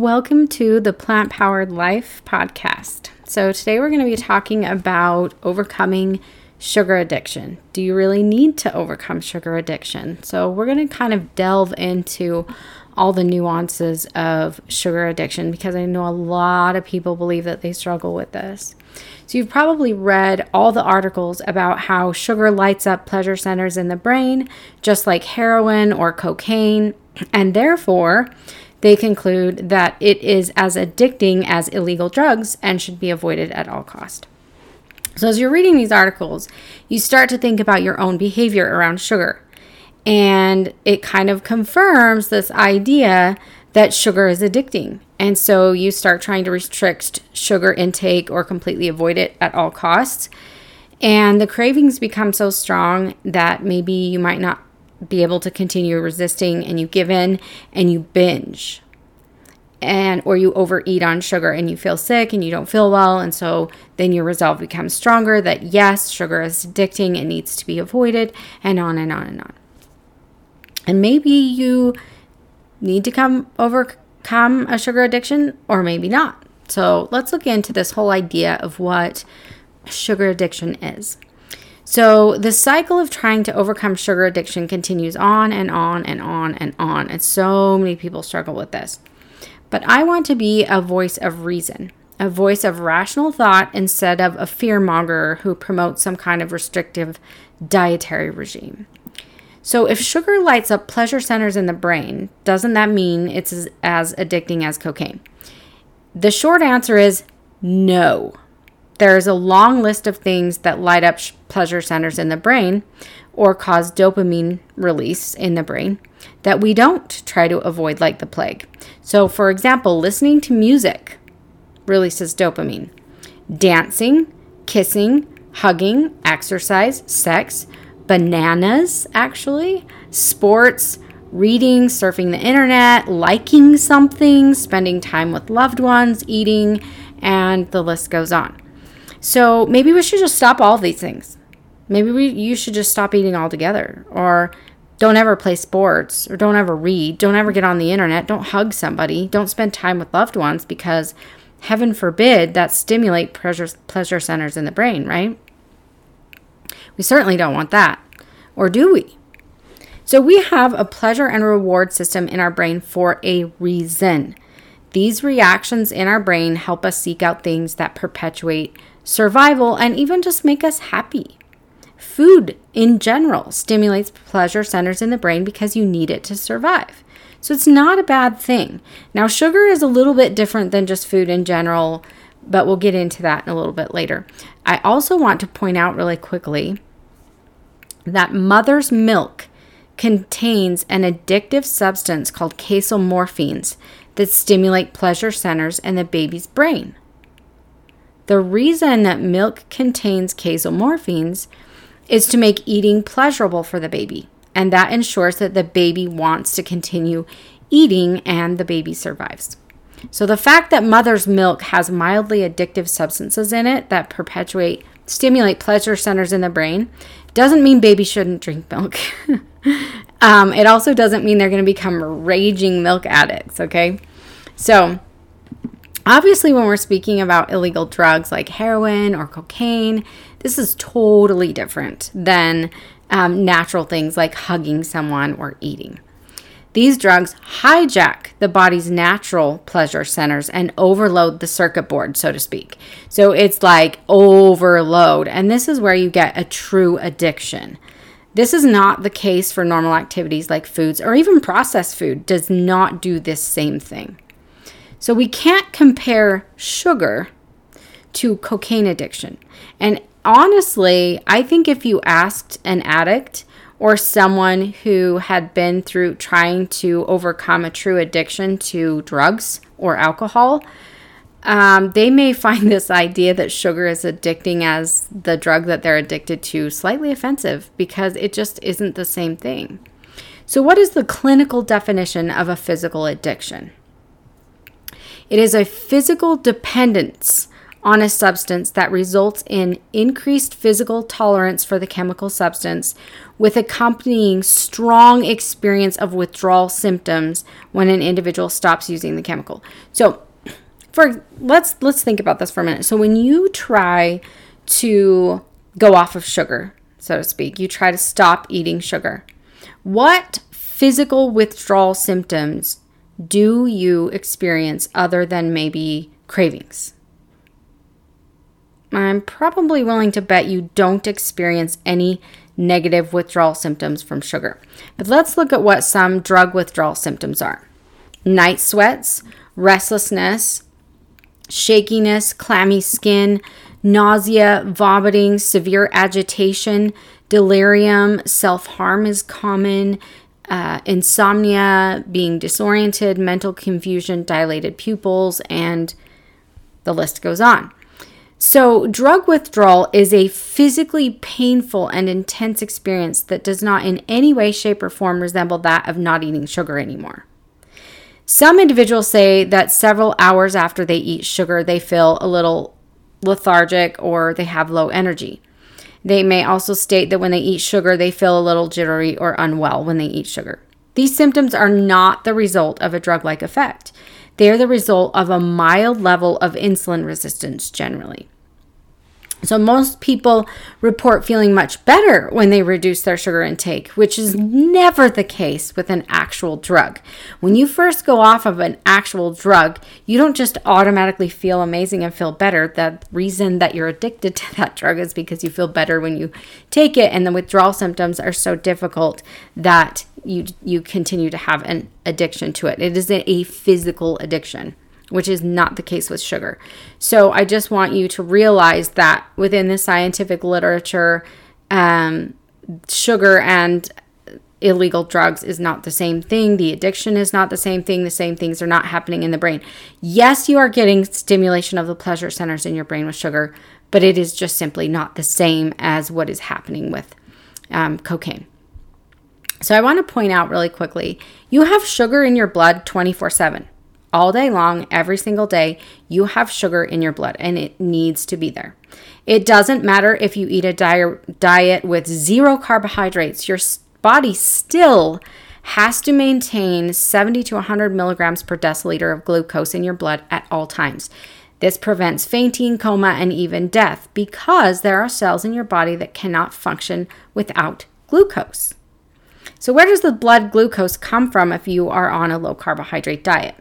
Welcome to the Plant Powered Life podcast. So, today we're going to be talking about overcoming sugar addiction. Do you really need to overcome sugar addiction? So, we're going to kind of delve into all the nuances of sugar addiction because I know a lot of people believe that they struggle with this. So, you've probably read all the articles about how sugar lights up pleasure centers in the brain, just like heroin or cocaine, and therefore, they conclude that it is as addicting as illegal drugs and should be avoided at all cost. So as you're reading these articles, you start to think about your own behavior around sugar. And it kind of confirms this idea that sugar is addicting. And so you start trying to restrict sugar intake or completely avoid it at all costs. And the cravings become so strong that maybe you might not be able to continue resisting and you give in and you binge. And or you overeat on sugar and you feel sick and you don't feel well and so then your resolve becomes stronger that yes sugar is addicting it needs to be avoided and on and on and on. And maybe you need to come overcome a sugar addiction or maybe not. So let's look into this whole idea of what sugar addiction is so the cycle of trying to overcome sugar addiction continues on and on and on and on. And so many people struggle with this. But I want to be a voice of reason, a voice of rational thought instead of a fearmonger who promotes some kind of restrictive dietary regime. So, if sugar lights up pleasure centers in the brain, doesn't that mean it's as, as addicting as cocaine? The short answer is no. There's a long list of things that light up pleasure centers in the brain or cause dopamine release in the brain that we don't try to avoid like the plague. So, for example, listening to music releases dopamine, dancing, kissing, hugging, exercise, sex, bananas, actually, sports, reading, surfing the internet, liking something, spending time with loved ones, eating, and the list goes on. So maybe we should just stop all these things. Maybe we you should just stop eating altogether or don't ever play sports or don't ever read, don't ever get on the internet, don't hug somebody, don't spend time with loved ones because heaven forbid that stimulate pleasure pleasure centers in the brain, right? We certainly don't want that. Or do we? So we have a pleasure and reward system in our brain for a reason. These reactions in our brain help us seek out things that perpetuate survival, and even just make us happy. Food in general stimulates pleasure centers in the brain because you need it to survive. So it's not a bad thing. Now, sugar is a little bit different than just food in general, but we'll get into that in a little bit later. I also want to point out really quickly that mother's milk contains an addictive substance called casomorphins that stimulate pleasure centers in the baby's brain. The reason that milk contains casomorphins is to make eating pleasurable for the baby, and that ensures that the baby wants to continue eating and the baby survives. So, the fact that mother's milk has mildly addictive substances in it that perpetuate, stimulate pleasure centers in the brain doesn't mean babies shouldn't drink milk. um, it also doesn't mean they're going to become raging milk addicts, okay? So, Obviously, when we're speaking about illegal drugs like heroin or cocaine, this is totally different than um, natural things like hugging someone or eating. These drugs hijack the body's natural pleasure centers and overload the circuit board, so to speak. So it's like overload. And this is where you get a true addiction. This is not the case for normal activities like foods or even processed food, does not do this same thing. So we can't compare sugar to cocaine addiction. And honestly, I think if you asked an addict or someone who had been through trying to overcome a true addiction to drugs or alcohol, um, they may find this idea that sugar is addicting as the drug that they're addicted to slightly offensive because it just isn't the same thing. So, what is the clinical definition of a physical addiction? It is a physical dependence on a substance that results in increased physical tolerance for the chemical substance with accompanying strong experience of withdrawal symptoms when an individual stops using the chemical. So, for let's let's think about this for a minute. So when you try to go off of sugar, so to speak, you try to stop eating sugar. What physical withdrawal symptoms do you experience other than maybe cravings? I'm probably willing to bet you don't experience any negative withdrawal symptoms from sugar. But let's look at what some drug withdrawal symptoms are night sweats, restlessness, shakiness, clammy skin, nausea, vomiting, severe agitation, delirium, self harm is common. Uh, insomnia, being disoriented, mental confusion, dilated pupils, and the list goes on. So, drug withdrawal is a physically painful and intense experience that does not in any way, shape, or form resemble that of not eating sugar anymore. Some individuals say that several hours after they eat sugar, they feel a little lethargic or they have low energy. They may also state that when they eat sugar, they feel a little jittery or unwell when they eat sugar. These symptoms are not the result of a drug like effect. They are the result of a mild level of insulin resistance generally. So, most people report feeling much better when they reduce their sugar intake, which is never the case with an actual drug. When you first go off of an actual drug, you don't just automatically feel amazing and feel better. The reason that you're addicted to that drug is because you feel better when you take it, and the withdrawal symptoms are so difficult that you, you continue to have an addiction to it. It is a physical addiction which is not the case with sugar. So I just want you to realize that within the scientific literature, um, sugar and illegal drugs is not the same thing. The addiction is not the same thing. The same things are not happening in the brain. Yes, you are getting stimulation of the pleasure centers in your brain with sugar, but it is just simply not the same as what is happening with um, cocaine. So I want to point out really quickly you have sugar in your blood 24 7 all day long, every single day, you have sugar in your blood and it needs to be there. It doesn't matter if you eat a diet with zero carbohydrates, your body still has to maintain 70 to 100 milligrams per deciliter of glucose in your blood at all times. This prevents fainting, coma, and even death because there are cells in your body that cannot function without glucose. So, where does the blood glucose come from if you are on a low carbohydrate diet?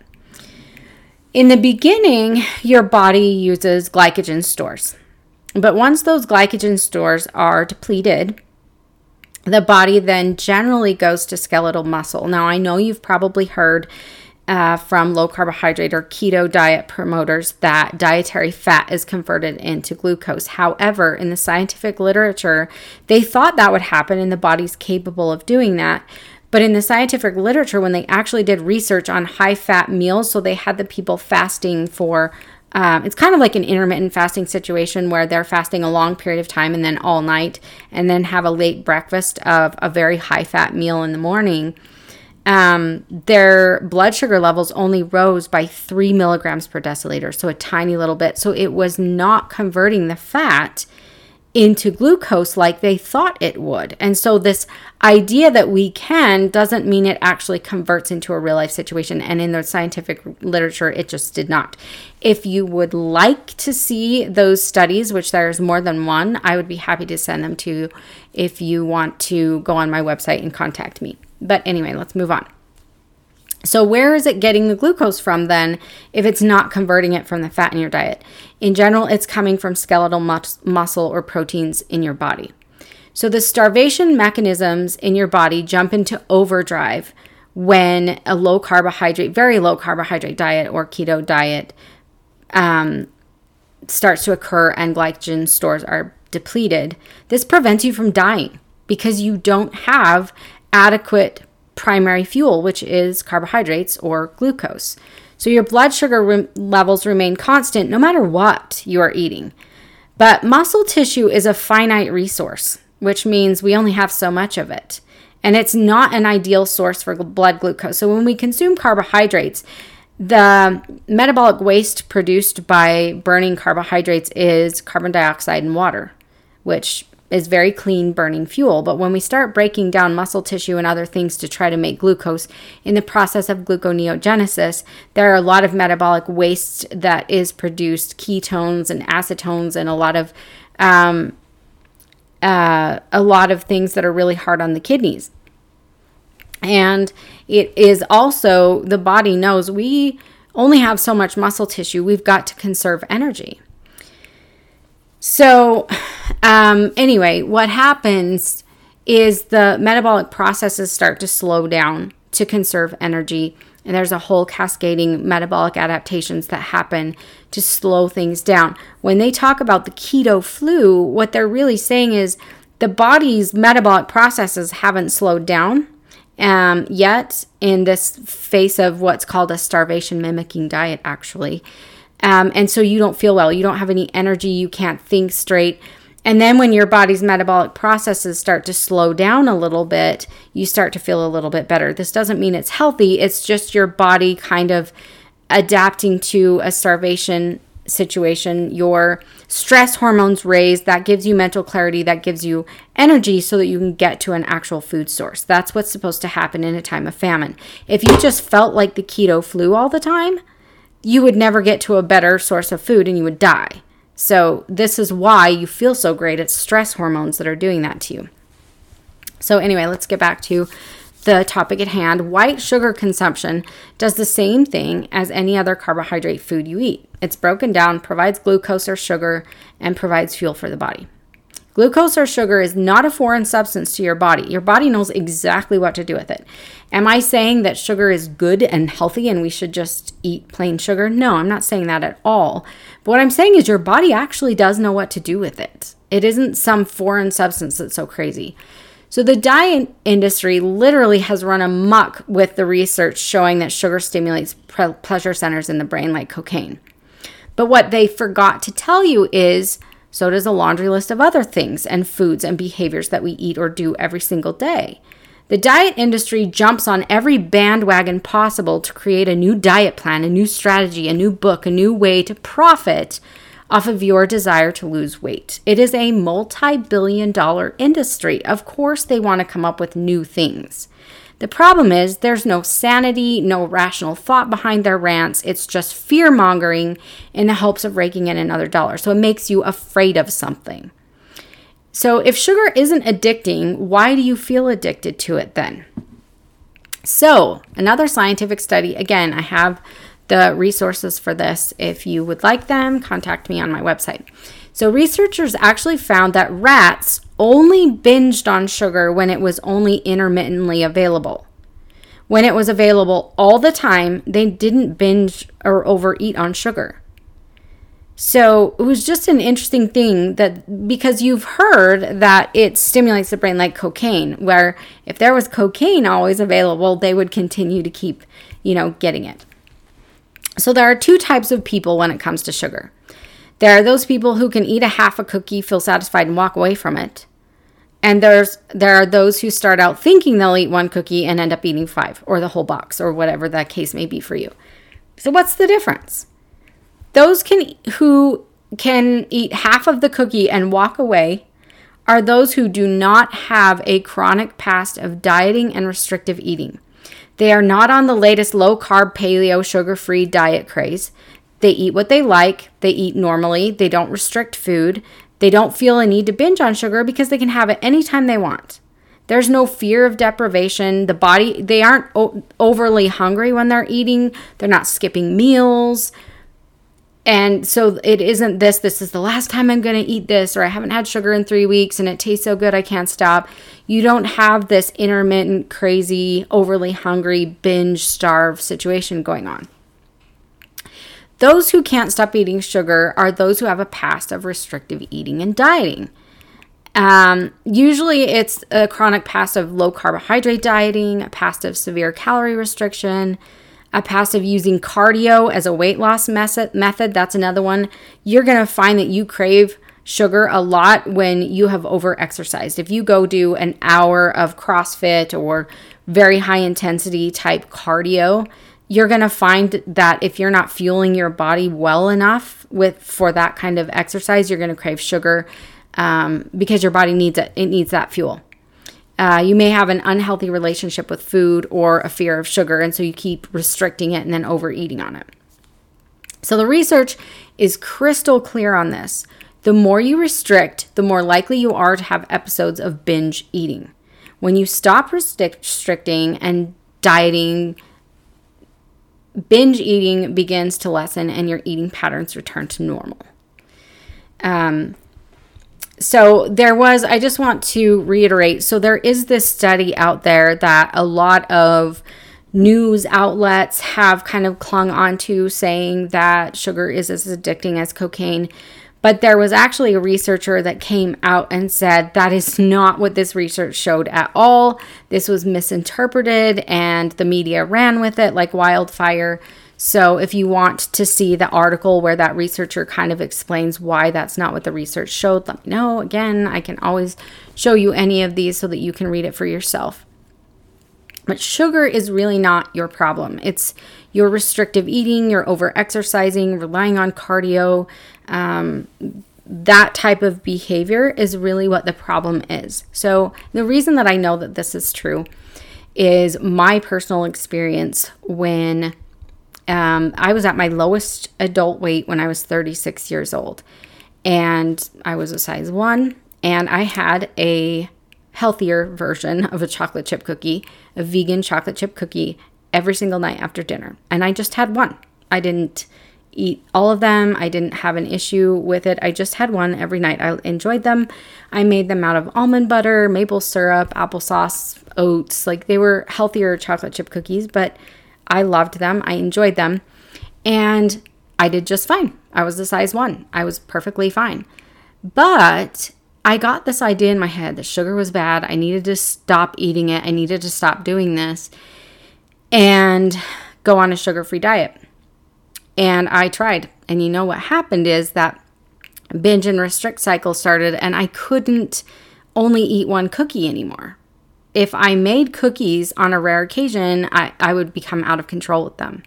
In the beginning, your body uses glycogen stores. But once those glycogen stores are depleted, the body then generally goes to skeletal muscle. Now, I know you've probably heard uh, from low carbohydrate or keto diet promoters that dietary fat is converted into glucose. However, in the scientific literature, they thought that would happen and the body's capable of doing that. But in the scientific literature, when they actually did research on high fat meals, so they had the people fasting for um, it's kind of like an intermittent fasting situation where they're fasting a long period of time and then all night, and then have a late breakfast of a very high fat meal in the morning. Um, their blood sugar levels only rose by three milligrams per deciliter, so a tiny little bit. So it was not converting the fat into glucose like they thought it would. And so, this idea that we can doesn't mean it actually converts into a real life situation. And in the scientific literature, it just did not. If you would like to see those studies, which there's more than one, I would be happy to send them to you if you want to go on my website and contact me. But anyway, let's move on. So, where is it getting the glucose from then if it's not converting it from the fat in your diet? In general, it's coming from skeletal mus- muscle or proteins in your body. So, the starvation mechanisms in your body jump into overdrive when a low carbohydrate, very low carbohydrate diet or keto diet um, starts to occur and glycogen stores are depleted. This prevents you from dying because you don't have adequate primary fuel, which is carbohydrates or glucose. So your blood sugar re- levels remain constant no matter what you are eating. But muscle tissue is a finite resource, which means we only have so much of it. And it's not an ideal source for blood glucose. So when we consume carbohydrates, The metabolic waste produced by burning carbohydrates is carbon dioxide and water, which is very clean burning fuel. But when we start breaking down muscle tissue and other things to try to make glucose in the process of gluconeogenesis, there are a lot of metabolic waste that is produced, ketones and acetones, and a lot of um, uh, a lot of things that are really hard on the kidneys. And it is also the body knows we only have so much muscle tissue. We've got to conserve energy. So, um, anyway, what happens is the metabolic processes start to slow down to conserve energy. And there's a whole cascading metabolic adaptations that happen to slow things down. When they talk about the keto flu, what they're really saying is the body's metabolic processes haven't slowed down um, yet in this face of what's called a starvation mimicking diet, actually. Um, and so you don't feel well, you don't have any energy, you can't think straight. And then when your body's metabolic processes start to slow down a little bit, you start to feel a little bit better. This doesn't mean it's healthy, it's just your body kind of adapting to a starvation situation. Your stress hormones raise, that gives you mental clarity, that gives you energy so that you can get to an actual food source. That's what's supposed to happen in a time of famine. If you just felt like the keto flu all the time, you would never get to a better source of food and you would die. So, this is why you feel so great. It's stress hormones that are doing that to you. So, anyway, let's get back to the topic at hand. White sugar consumption does the same thing as any other carbohydrate food you eat. It's broken down, provides glucose or sugar, and provides fuel for the body. Glucose or sugar is not a foreign substance to your body. Your body knows exactly what to do with it. Am I saying that sugar is good and healthy and we should just eat plain sugar? No, I'm not saying that at all. But what I'm saying is your body actually does know what to do with it. It isn't some foreign substance that's so crazy. So the diet industry literally has run amok with the research showing that sugar stimulates pleasure centers in the brain like cocaine. But what they forgot to tell you is so does a laundry list of other things and foods and behaviors that we eat or do every single day. The diet industry jumps on every bandwagon possible to create a new diet plan, a new strategy, a new book, a new way to profit off of your desire to lose weight. It is a multi billion dollar industry. Of course, they want to come up with new things. The problem is there's no sanity, no rational thought behind their rants. It's just fear mongering in the hopes of raking in another dollar. So it makes you afraid of something. So if sugar isn't addicting, why do you feel addicted to it then? So, another scientific study, again, I have the resources for this. If you would like them, contact me on my website. So, researchers actually found that rats only binged on sugar when it was only intermittently available. When it was available all the time, they didn't binge or overeat on sugar. So it was just an interesting thing that because you've heard that it stimulates the brain like cocaine, where if there was cocaine always available, they would continue to keep, you know, getting it. So there are two types of people when it comes to sugar. There are those people who can eat a half a cookie, feel satisfied, and walk away from it. And there's there are those who start out thinking they'll eat one cookie and end up eating five or the whole box or whatever that case may be for you. So what's the difference? Those can who can eat half of the cookie and walk away are those who do not have a chronic past of dieting and restrictive eating. They are not on the latest low carb, paleo, sugar free diet craze. They eat what they like, they eat normally, they don't restrict food, they don't feel a need to binge on sugar because they can have it anytime they want. There's no fear of deprivation. The body, they aren't o- overly hungry when they're eating, they're not skipping meals. And so it isn't this, this is the last time I'm going to eat this, or I haven't had sugar in three weeks and it tastes so good I can't stop. You don't have this intermittent, crazy, overly hungry, binge starve situation going on. Those who can't stop eating sugar are those who have a past of restrictive eating and dieting. Um, usually, it's a chronic past of low carbohydrate dieting, a past of severe calorie restriction, a passive using cardio as a weight loss method. That's another one. You're going to find that you crave sugar a lot when you have over exercised. If you go do an hour of CrossFit or very high intensity type cardio, you're going to find that if you're not fueling your body well enough with for that kind of exercise, you're going to crave sugar um, because your body needs it. It needs that fuel. Uh, you may have an unhealthy relationship with food or a fear of sugar, and so you keep restricting it and then overeating on it. So the research is crystal clear on this. The more you restrict, the more likely you are to have episodes of binge eating. When you stop restricting and dieting, binge eating begins to lessen and your eating patterns return to normal. Um, so there was, I just want to reiterate so there is this study out there that a lot of news outlets have kind of clung onto saying that sugar is as addicting as cocaine. But there was actually a researcher that came out and said that is not what this research showed at all. This was misinterpreted and the media ran with it like wildfire. So, if you want to see the article where that researcher kind of explains why that's not what the research showed, let me know. Again, I can always show you any of these so that you can read it for yourself. But sugar is really not your problem. It's your restrictive eating, your over exercising, relying on cardio. Um, that type of behavior is really what the problem is. So, the reason that I know that this is true is my personal experience when um, I was at my lowest adult weight when I was 36 years old. And I was a size one, and I had a healthier version of a chocolate chip cookie, a vegan chocolate chip cookie, every single night after dinner. And I just had one. I didn't eat all of them. I didn't have an issue with it. I just had one every night. I enjoyed them. I made them out of almond butter, maple syrup, applesauce, oats. Like they were healthier chocolate chip cookies, but I loved them. I enjoyed them. And I did just fine. I was a size one. I was perfectly fine. But I got this idea in my head that sugar was bad. I needed to stop eating it. I needed to stop doing this and go on a sugar free diet. And I tried. And you know what happened is that binge and restrict cycle started, and I couldn't only eat one cookie anymore. If I made cookies on a rare occasion, I, I would become out of control with them.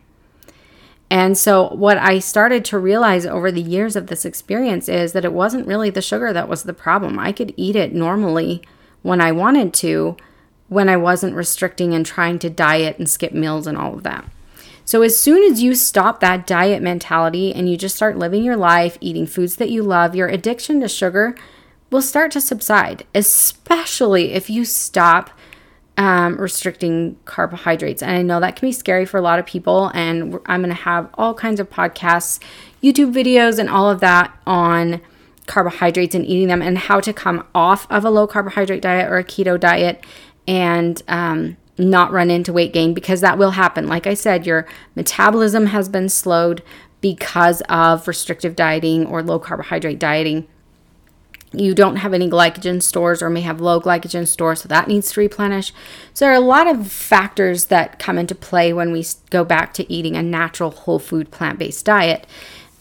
And so, what I started to realize over the years of this experience is that it wasn't really the sugar that was the problem. I could eat it normally when I wanted to, when I wasn't restricting and trying to diet and skip meals and all of that. So, as soon as you stop that diet mentality and you just start living your life, eating foods that you love, your addiction to sugar will start to subside, especially if you stop um, restricting carbohydrates. And I know that can be scary for a lot of people. And I'm going to have all kinds of podcasts, YouTube videos, and all of that on carbohydrates and eating them and how to come off of a low carbohydrate diet or a keto diet and um, not run into weight gain because that will happen. Like I said, your metabolism has been slowed because of restrictive dieting or low carbohydrate dieting you don't have any glycogen stores or may have low glycogen stores, so that needs to replenish. So there are a lot of factors that come into play when we go back to eating a natural whole food plant based diet.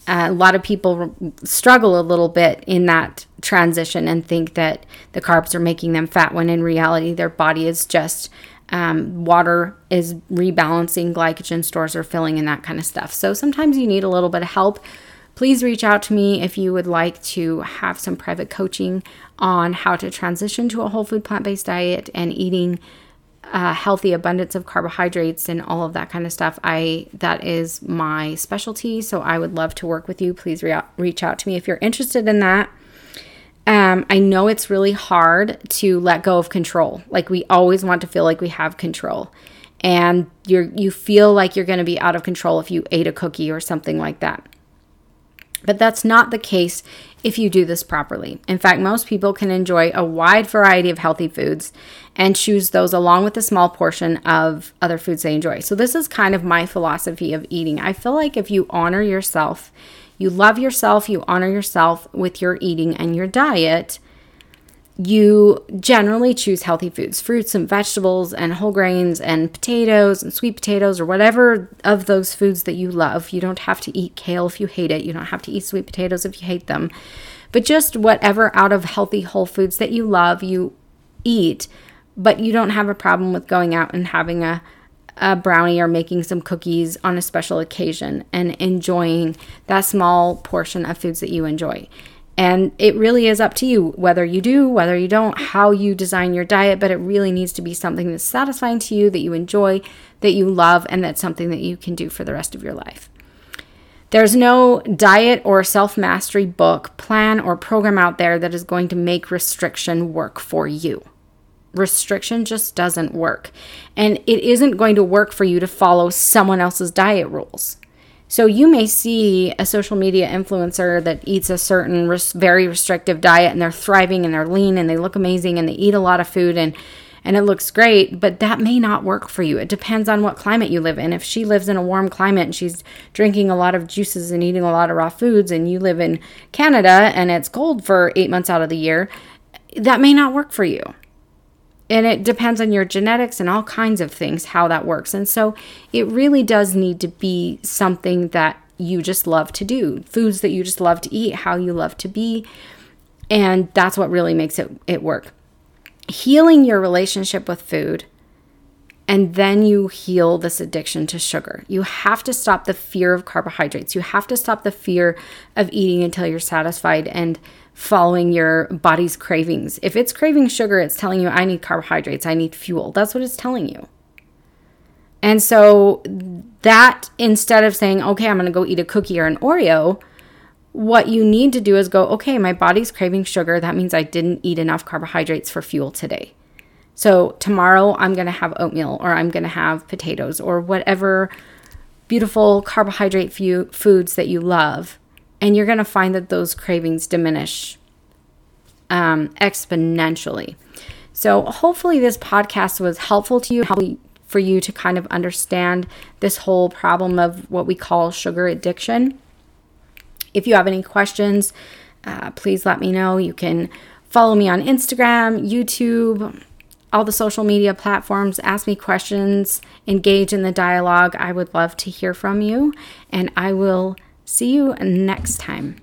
Uh, a lot of people struggle a little bit in that transition and think that the carbs are making them fat when in reality their body is just um, water is rebalancing glycogen stores are filling and that kind of stuff. So sometimes you need a little bit of help please reach out to me if you would like to have some private coaching on how to transition to a whole food plant based diet and eating a healthy abundance of carbohydrates and all of that kind of stuff. I that is my specialty, so I would love to work with you. Please re- reach out to me if you're interested in that. Um, I know it's really hard to let go of control. Like we always want to feel like we have control, and you're you feel like you're going to be out of control if you ate a cookie or something like that. But that's not the case if you do this properly. In fact, most people can enjoy a wide variety of healthy foods and choose those along with a small portion of other foods they enjoy. So, this is kind of my philosophy of eating. I feel like if you honor yourself, you love yourself, you honor yourself with your eating and your diet, you generally choose healthy foods, fruits and vegetables and whole grains and potatoes and sweet potatoes or whatever of those foods that you love. You don't have to eat kale if you hate it. You don't have to eat sweet potatoes if you hate them. But just whatever out of healthy whole foods that you love, you eat, but you don't have a problem with going out and having a a brownie or making some cookies on a special occasion and enjoying that small portion of foods that you enjoy. And it really is up to you whether you do, whether you don't, how you design your diet, but it really needs to be something that's satisfying to you, that you enjoy, that you love, and that's something that you can do for the rest of your life. There's no diet or self mastery book, plan, or program out there that is going to make restriction work for you. Restriction just doesn't work. And it isn't going to work for you to follow someone else's diet rules. So you may see a social media influencer that eats a certain res- very restrictive diet and they're thriving and they're lean and they look amazing and they eat a lot of food and and it looks great, but that may not work for you. It depends on what climate you live in. If she lives in a warm climate and she's drinking a lot of juices and eating a lot of raw foods and you live in Canada and it's cold for 8 months out of the year, that may not work for you and it depends on your genetics and all kinds of things how that works. And so it really does need to be something that you just love to do, foods that you just love to eat, how you love to be. And that's what really makes it, it work. Healing your relationship with food, and then you heal this addiction to sugar. You have to stop the fear of carbohydrates. You have to stop the fear of eating until you're satisfied and following your body's cravings. If it's craving sugar, it's telling you, I need carbohydrates, I need fuel. That's what it's telling you. And so, that instead of saying, okay, I'm going to go eat a cookie or an Oreo, what you need to do is go, okay, my body's craving sugar. That means I didn't eat enough carbohydrates for fuel today. So, tomorrow I'm going to have oatmeal or I'm going to have potatoes or whatever beautiful carbohydrate foods that you love and you're going to find that those cravings diminish um, exponentially. So, hopefully, this podcast was helpful to you, helpful for you to kind of understand this whole problem of what we call sugar addiction. If you have any questions, uh, please let me know. You can follow me on Instagram, YouTube, all the social media platforms. Ask me questions, engage in the dialogue. I would love to hear from you, and I will See you next time.